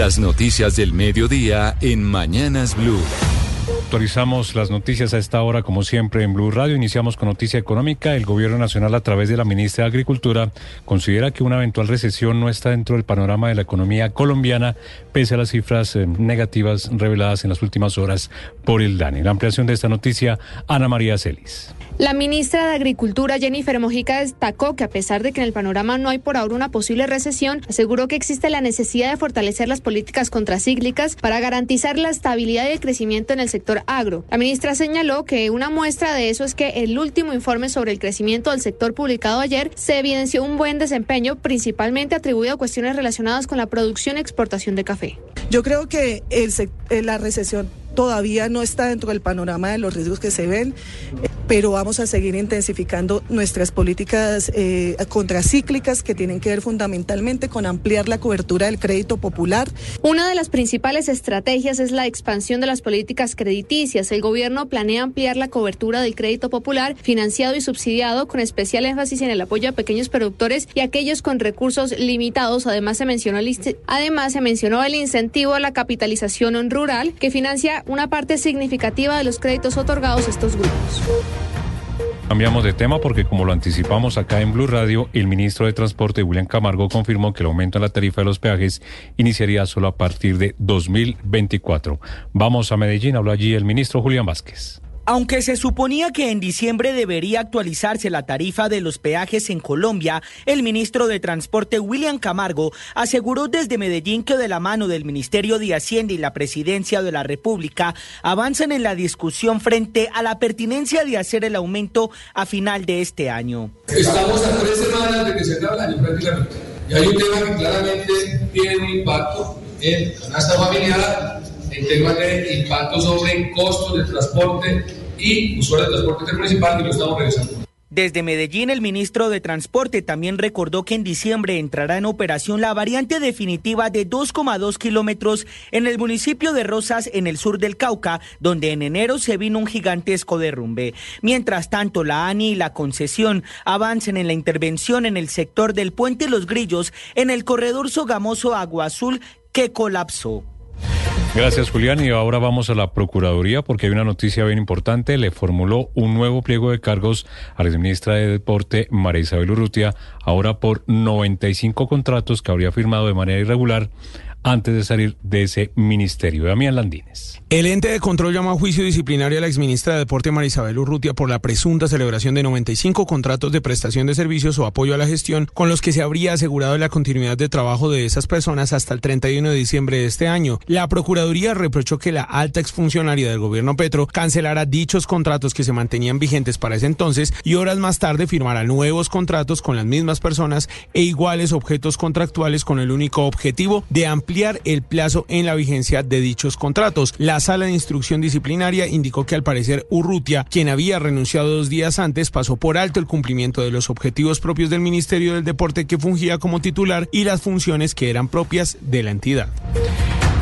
Las noticias del mediodía en Mañanas Blue. Actualizamos las noticias a esta hora, como siempre, en Blue Radio. Iniciamos con noticia económica. El gobierno nacional, a través de la ministra de Agricultura, considera que una eventual recesión no está dentro del panorama de la economía colombiana, pese a las cifras eh, negativas reveladas en las últimas horas por el DANE. La ampliación de esta noticia, Ana María Celis. La ministra de Agricultura, Jennifer Mojica, destacó que a pesar de que en el panorama no hay por ahora una posible recesión, aseguró que existe la necesidad de fortalecer las políticas contracíclicas para garantizar la estabilidad y el crecimiento en el sector agro. La ministra señaló que una muestra de eso es que el último informe sobre el crecimiento del sector publicado ayer se evidenció un buen desempeño, principalmente atribuido a cuestiones relacionadas con la producción y exportación de café. Yo creo que el, eh, la recesión todavía no está dentro del panorama de los riesgos que se ven, pero vamos a seguir intensificando nuestras políticas eh, contracíclicas que tienen que ver fundamentalmente con ampliar la cobertura del crédito popular. Una de las principales estrategias es la expansión de las políticas crediticias. El gobierno planea ampliar la cobertura del crédito popular financiado y subsidiado con especial énfasis en el apoyo a pequeños productores y aquellos con recursos limitados. Además se mencionó el, además se mencionó el incentivo a la capitalización rural que financia una parte significativa de los créditos otorgados a estos grupos. Cambiamos de tema porque como lo anticipamos acá en Blue Radio, el ministro de Transporte William Camargo confirmó que el aumento en la tarifa de los peajes iniciaría solo a partir de 2024. Vamos a Medellín, habló allí el ministro Julián Vázquez. Aunque se suponía que en diciembre debería actualizarse la tarifa de los peajes en Colombia, el ministro de Transporte William Camargo aseguró desde Medellín que de la mano del Ministerio de Hacienda y la Presidencia de la República avanzan en la discusión frente a la pertinencia de hacer el aumento a final de este año. Estamos a tres semanas de que se el año prácticamente. Y hay un tema que claramente tiene un impacto en canasta familiar, en temas de impacto sobre costos de transporte y usuarios de transporte intermunicipal y lo estamos revisando. Desde Medellín, el ministro de Transporte también recordó que en diciembre entrará en operación la variante definitiva de 2,2 kilómetros en el municipio de Rosas, en el sur del Cauca, donde en enero se vino un gigantesco derrumbe. Mientras tanto, la ANI y la concesión avancen en la intervención en el sector del Puente Los Grillos, en el corredor Sogamoso Agua Azul, que colapsó. Gracias, Julián. Y ahora vamos a la Procuraduría porque hay una noticia bien importante. Le formuló un nuevo pliego de cargos a la ministra de Deporte, María Isabel Urrutia, ahora por 95 contratos que habría firmado de manera irregular antes de salir de ese ministerio. Damián Landines. El ente de control llama a juicio disciplinario a la exministra de Deporte Marisabel Urrutia por la presunta celebración de 95 contratos de prestación de servicios o apoyo a la gestión con los que se habría asegurado la continuidad de trabajo de esas personas hasta el 31 de diciembre de este año. La Procuraduría reprochó que la alta exfuncionaria del gobierno Petro cancelara dichos contratos que se mantenían vigentes para ese entonces y horas más tarde firmara nuevos contratos con las mismas personas e iguales objetos contractuales con el único objetivo de ampliar el plazo en la vigencia de dichos contratos. La sala de instrucción disciplinaria indicó que al parecer Urrutia, quien había renunciado dos días antes, pasó por alto el cumplimiento de los objetivos propios del Ministerio del Deporte que fungía como titular y las funciones que eran propias de la entidad.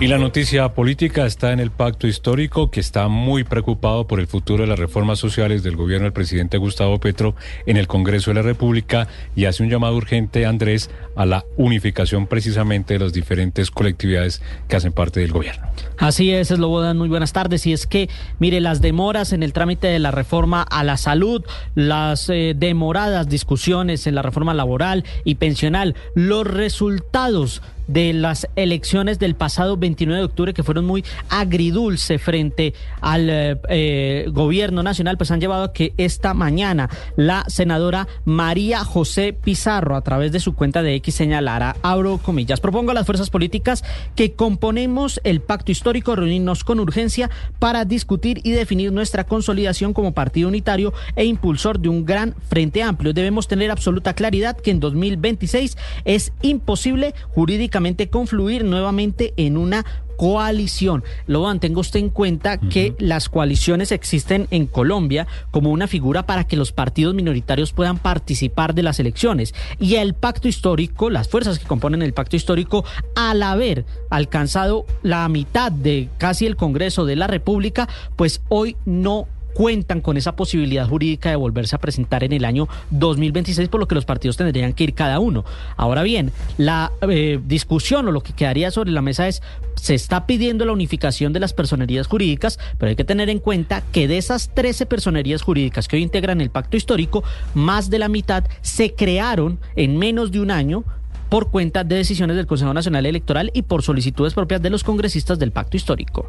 Y la noticia política está en el pacto histórico que está muy preocupado por el futuro de las reformas sociales del gobierno del presidente Gustavo Petro en el Congreso de la República y hace un llamado urgente, Andrés, a la unificación precisamente de las diferentes colectividades que hacen parte del gobierno. Así es, Eslobodan, muy buenas tardes. Y es que, mire, las demoras en el trámite de la reforma a la salud, las eh, demoradas discusiones en la reforma laboral y pensional, los resultados de las elecciones del pasado 29 de octubre que fueron muy agridulce frente al eh, eh, gobierno nacional, pues han llevado a que esta mañana la senadora María José Pizarro a través de su cuenta de X señalara, abro comillas, propongo a las fuerzas políticas que componemos el pacto histórico reunirnos con urgencia para discutir y definir nuestra consolidación como partido unitario e impulsor de un gran frente amplio. Debemos tener absoluta claridad que en 2026 es imposible jurídicamente confluir nuevamente en una coalición. Luego tenga usted en cuenta que las coaliciones existen en Colombia como una figura para que los partidos minoritarios puedan participar de las elecciones. Y el pacto histórico, las fuerzas que componen el pacto histórico, al haber alcanzado la mitad de casi el Congreso de la República, pues hoy no cuentan con esa posibilidad jurídica de volverse a presentar en el año 2026, por lo que los partidos tendrían que ir cada uno. Ahora bien, la eh, discusión o lo que quedaría sobre la mesa es, se está pidiendo la unificación de las personerías jurídicas, pero hay que tener en cuenta que de esas 13 personerías jurídicas que hoy integran el pacto histórico, más de la mitad se crearon en menos de un año por cuenta de decisiones del Consejo Nacional Electoral y por solicitudes propias de los congresistas del pacto histórico.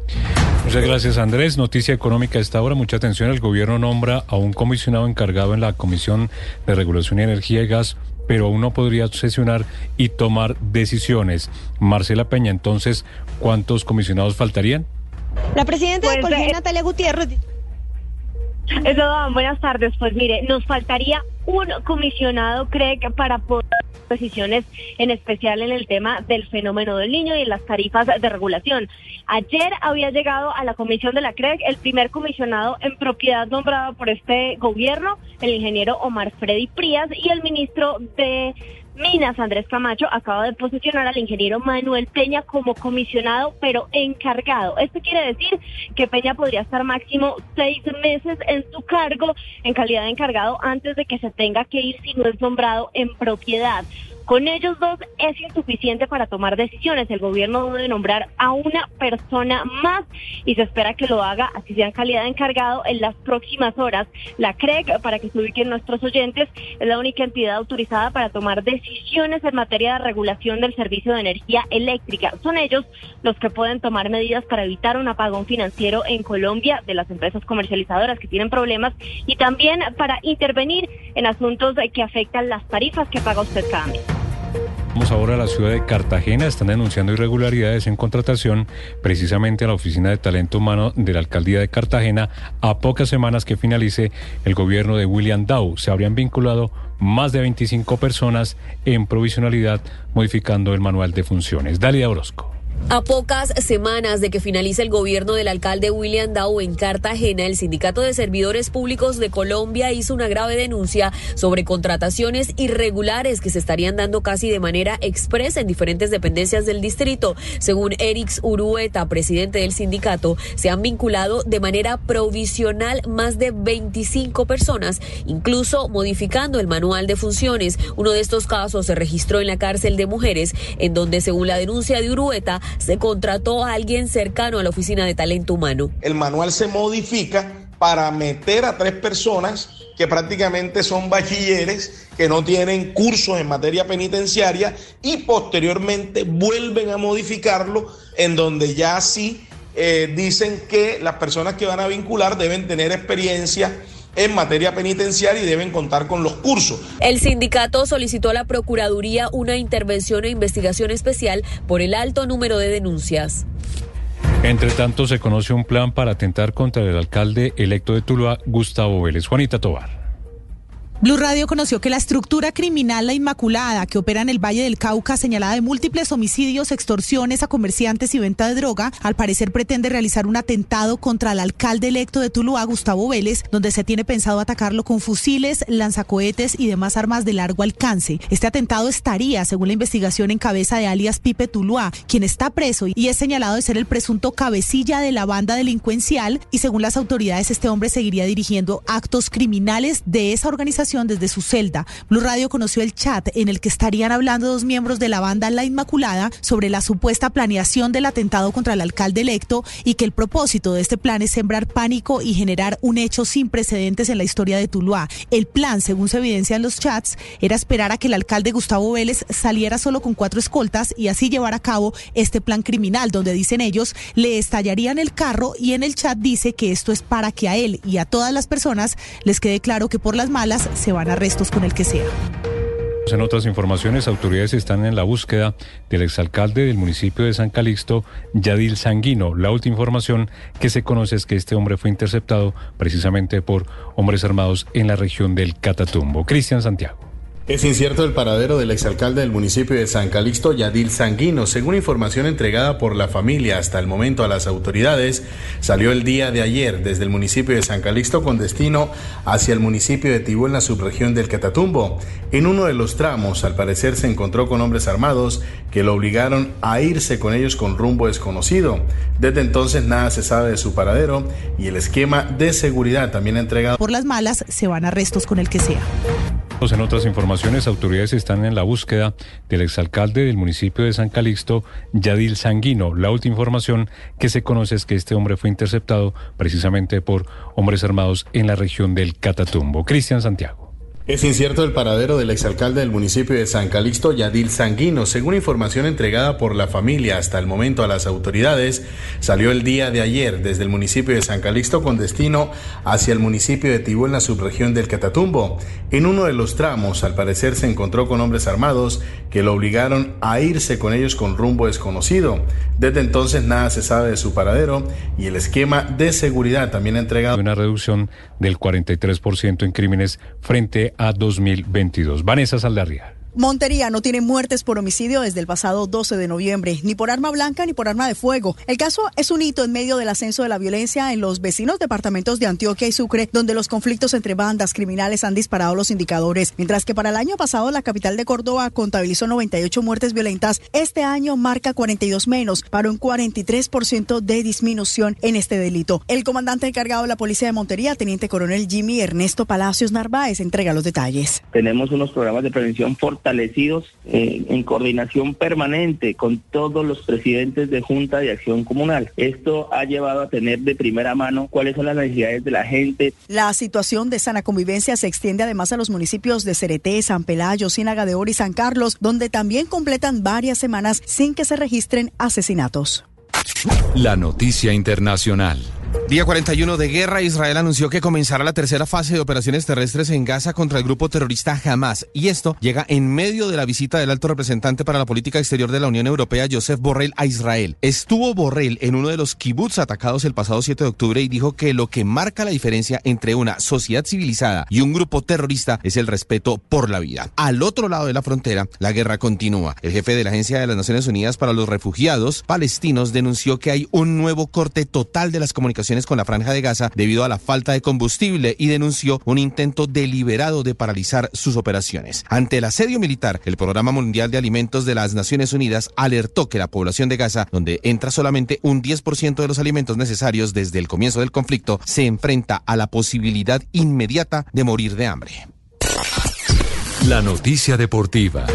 Muchas gracias Andrés. Noticia económica a esta hora. Mucha atención. El gobierno nombra a un comisionado encargado en la Comisión de Regulación de Energía y Gas pero aún no podría sesionar y tomar decisiones. Marcela Peña, entonces, ¿cuántos comisionados faltarían? La presidenta de pues, eh, Natalia Gutiérrez. Eso, buenas tardes. Pues mire, nos faltaría un comisionado, cree para poder decisiones, en especial en el tema del fenómeno del niño y en las tarifas de regulación. Ayer había llegado a la comisión de la CREG el primer comisionado en propiedad nombrado por este gobierno, el ingeniero Omar Freddy Prías, y el ministro de Minas Andrés Camacho acaba de posicionar al ingeniero Manuel Peña como comisionado, pero encargado. Esto quiere decir que Peña podría estar máximo seis meses en su cargo en calidad de encargado antes de que se tenga que ir si no es nombrado en propiedad. Con ellos dos es insuficiente para tomar decisiones. El gobierno debe nombrar a una persona más y se espera que lo haga, así sea en calidad de encargado, en las próximas horas. La CREG, para que se ubiquen nuestros oyentes, es la única entidad autorizada para tomar decisiones en materia de regulación del servicio de energía eléctrica. Son ellos los que pueden tomar medidas para evitar un apagón financiero en Colombia de las empresas comercializadoras que tienen problemas y también para intervenir en asuntos que afectan las tarifas que paga usted cada mes. Vamos ahora a la ciudad de Cartagena. Están denunciando irregularidades en contratación precisamente a la Oficina de Talento Humano de la Alcaldía de Cartagena a pocas semanas que finalice el gobierno de William Dow. Se habrían vinculado más de 25 personas en provisionalidad modificando el manual de funciones. Dalia Orozco. A pocas semanas de que finalice el gobierno del alcalde William Dow en Cartagena, el Sindicato de Servidores Públicos de Colombia hizo una grave denuncia sobre contrataciones irregulares que se estarían dando casi de manera expresa en diferentes dependencias del distrito. Según Erix Urueta, presidente del sindicato, se han vinculado de manera provisional más de 25 personas, incluso modificando el manual de funciones. Uno de estos casos se registró en la cárcel de mujeres, en donde, según la denuncia de Urueta, se contrató a alguien cercano a la oficina de talento humano. El manual se modifica para meter a tres personas que prácticamente son bachilleres, que no tienen cursos en materia penitenciaria y posteriormente vuelven a modificarlo en donde ya sí eh, dicen que las personas que van a vincular deben tener experiencia en materia penitenciaria y deben contar con los cursos. El sindicato solicitó a la Procuraduría una intervención e investigación especial por el alto número de denuncias. Entre tanto, se conoce un plan para atentar contra el alcalde electo de Tuluá, Gustavo Vélez. Juanita Tobar. Blue Radio conoció que la estructura criminal La Inmaculada, que opera en el Valle del Cauca, señalada de múltiples homicidios, extorsiones a comerciantes y venta de droga, al parecer pretende realizar un atentado contra el alcalde electo de Tuluá, Gustavo Vélez, donde se tiene pensado atacarlo con fusiles, lanzacohetes y demás armas de largo alcance. Este atentado estaría, según la investigación, en cabeza de alias Pipe Tuluá, quien está preso y es señalado de ser el presunto cabecilla de la banda delincuencial y según las autoridades este hombre seguiría dirigiendo actos criminales de esa organización desde su celda. Blue Radio conoció el chat en el que estarían hablando dos miembros de la banda La Inmaculada sobre la supuesta planeación del atentado contra el alcalde electo y que el propósito de este plan es sembrar pánico y generar un hecho sin precedentes en la historia de Tuluá. El plan, según se evidencia en los chats, era esperar a que el alcalde Gustavo Vélez saliera solo con cuatro escoltas y así llevar a cabo este plan criminal, donde dicen ellos le estallarían el carro y en el chat dice que esto es para que a él y a todas las personas les quede claro que por las malas se van a arrestos con el que sea. En otras informaciones, autoridades están en la búsqueda del exalcalde del municipio de San Calixto, Yadil Sanguino. La última información que se conoce es que este hombre fue interceptado precisamente por hombres armados en la región del Catatumbo. Cristian Santiago. Es incierto el paradero del exalcalde del municipio de San Calixto, Yadil Sanguino. Según información entregada por la familia hasta el momento a las autoridades, salió el día de ayer desde el municipio de San Calixto con destino hacia el municipio de Tibú en la subregión del Catatumbo. En uno de los tramos, al parecer, se encontró con hombres armados que lo obligaron a irse con ellos con rumbo desconocido. Desde entonces nada se sabe de su paradero y el esquema de seguridad también entregado. Por las malas se van arrestos con el que sea. En otras informaciones, autoridades están en la búsqueda del exalcalde del municipio de San Calixto, Yadil Sanguino. La última información que se conoce es que este hombre fue interceptado precisamente por hombres armados en la región del Catatumbo. Cristian Santiago. Es incierto el paradero del exalcalde del municipio de San Calixto, Yadil Sanguino. Según información entregada por la familia hasta el momento a las autoridades, salió el día de ayer desde el municipio de San Calixto con destino hacia el municipio de Tibú en la subregión del Catatumbo. En uno de los tramos, al parecer, se encontró con hombres armados que lo obligaron a irse con ellos con rumbo desconocido. Desde entonces nada se sabe de su paradero y el esquema de seguridad también ha entregado una reducción del 43% en crímenes frente a 2022. Vanessa Saldarrial. Montería no tiene muertes por homicidio desde el pasado 12 de noviembre, ni por arma blanca ni por arma de fuego. El caso es un hito en medio del ascenso de la violencia en los vecinos departamentos de Antioquia y Sucre, donde los conflictos entre bandas criminales han disparado los indicadores. Mientras que para el año pasado la capital de Córdoba contabilizó 98 muertes violentas, este año marca 42 menos, para un 43% de disminución en este delito. El comandante encargado de la Policía de Montería, teniente coronel Jimmy Ernesto Palacios Narváez, entrega los detalles. Tenemos unos programas de prevención fortalecidos eh, en coordinación permanente con todos los presidentes de Junta de Acción Comunal. Esto ha llevado a tener de primera mano cuáles son las necesidades de la gente. La situación de sana convivencia se extiende además a los municipios de Cereté, San Pelayo, Ciénaga de Oro y San Carlos, donde también completan varias semanas sin que se registren asesinatos. La noticia internacional. Día 41 de guerra, Israel anunció que comenzará la tercera fase de operaciones terrestres en Gaza contra el grupo terrorista Hamas. Y esto llega en medio de la visita del alto representante para la política exterior de la Unión Europea, Joseph Borrell, a Israel. Estuvo Borrell en uno de los kibbutz atacados el pasado 7 de octubre y dijo que lo que marca la diferencia entre una sociedad civilizada y un grupo terrorista es el respeto por la vida. Al otro lado de la frontera, la guerra continúa. El jefe de la Agencia de las Naciones Unidas para los Refugiados palestinos denunció que hay un nuevo corte total de las comunicaciones con la franja de Gaza debido a la falta de combustible y denunció un intento deliberado de paralizar sus operaciones. Ante el asedio militar, el Programa Mundial de Alimentos de las Naciones Unidas alertó que la población de Gaza, donde entra solamente un 10% de los alimentos necesarios desde el comienzo del conflicto, se enfrenta a la posibilidad inmediata de morir de hambre. La noticia deportiva.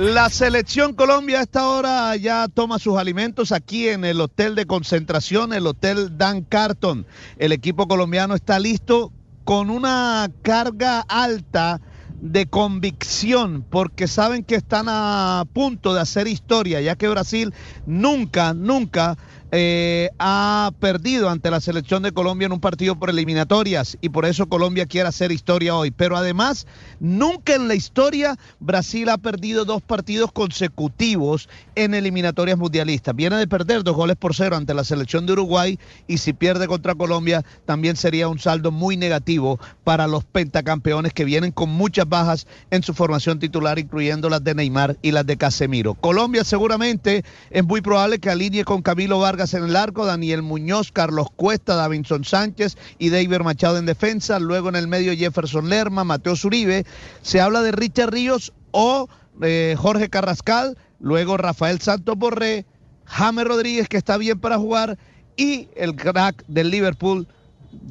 La selección Colombia a esta hora ya toma sus alimentos aquí en el hotel de concentración, el hotel Dan Carton. El equipo colombiano está listo con una carga alta de convicción porque saben que están a punto de hacer historia, ya que Brasil nunca, nunca eh, ha perdido ante la selección de Colombia en un partido por eliminatorias y por eso Colombia quiere hacer historia hoy. Pero además, nunca en la historia Brasil ha perdido dos partidos consecutivos en eliminatorias mundialistas. Viene de perder dos goles por cero ante la selección de Uruguay y si pierde contra Colombia también sería un saldo muy negativo para los pentacampeones que vienen con muchas bajas en su formación titular, incluyendo las de Neymar y las de Casemiro. Colombia seguramente es muy probable que alinee con Camilo En el arco, Daniel Muñoz, Carlos Cuesta, Davinson Sánchez y David Machado en defensa. Luego en el medio Jefferson Lerma, Mateo Zuribe. Se habla de Richard Ríos o eh, Jorge Carrascal. Luego Rafael Santos Borré, James Rodríguez, que está bien para jugar. Y el crack del Liverpool,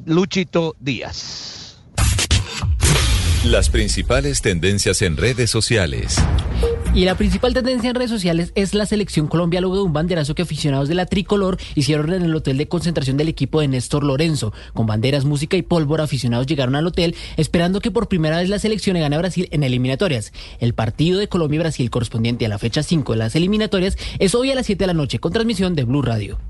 Luchito Díaz. Las principales tendencias en redes sociales. Y la principal tendencia en redes sociales es la selección Colombia luego de un banderazo que aficionados de la tricolor hicieron en el hotel de concentración del equipo de Néstor Lorenzo. Con banderas, música y pólvora, aficionados llegaron al hotel esperando que por primera vez la selección le gane a Brasil en eliminatorias. El partido de Colombia y Brasil correspondiente a la fecha 5 de las eliminatorias es hoy a las 7 de la noche con transmisión de Blue Radio.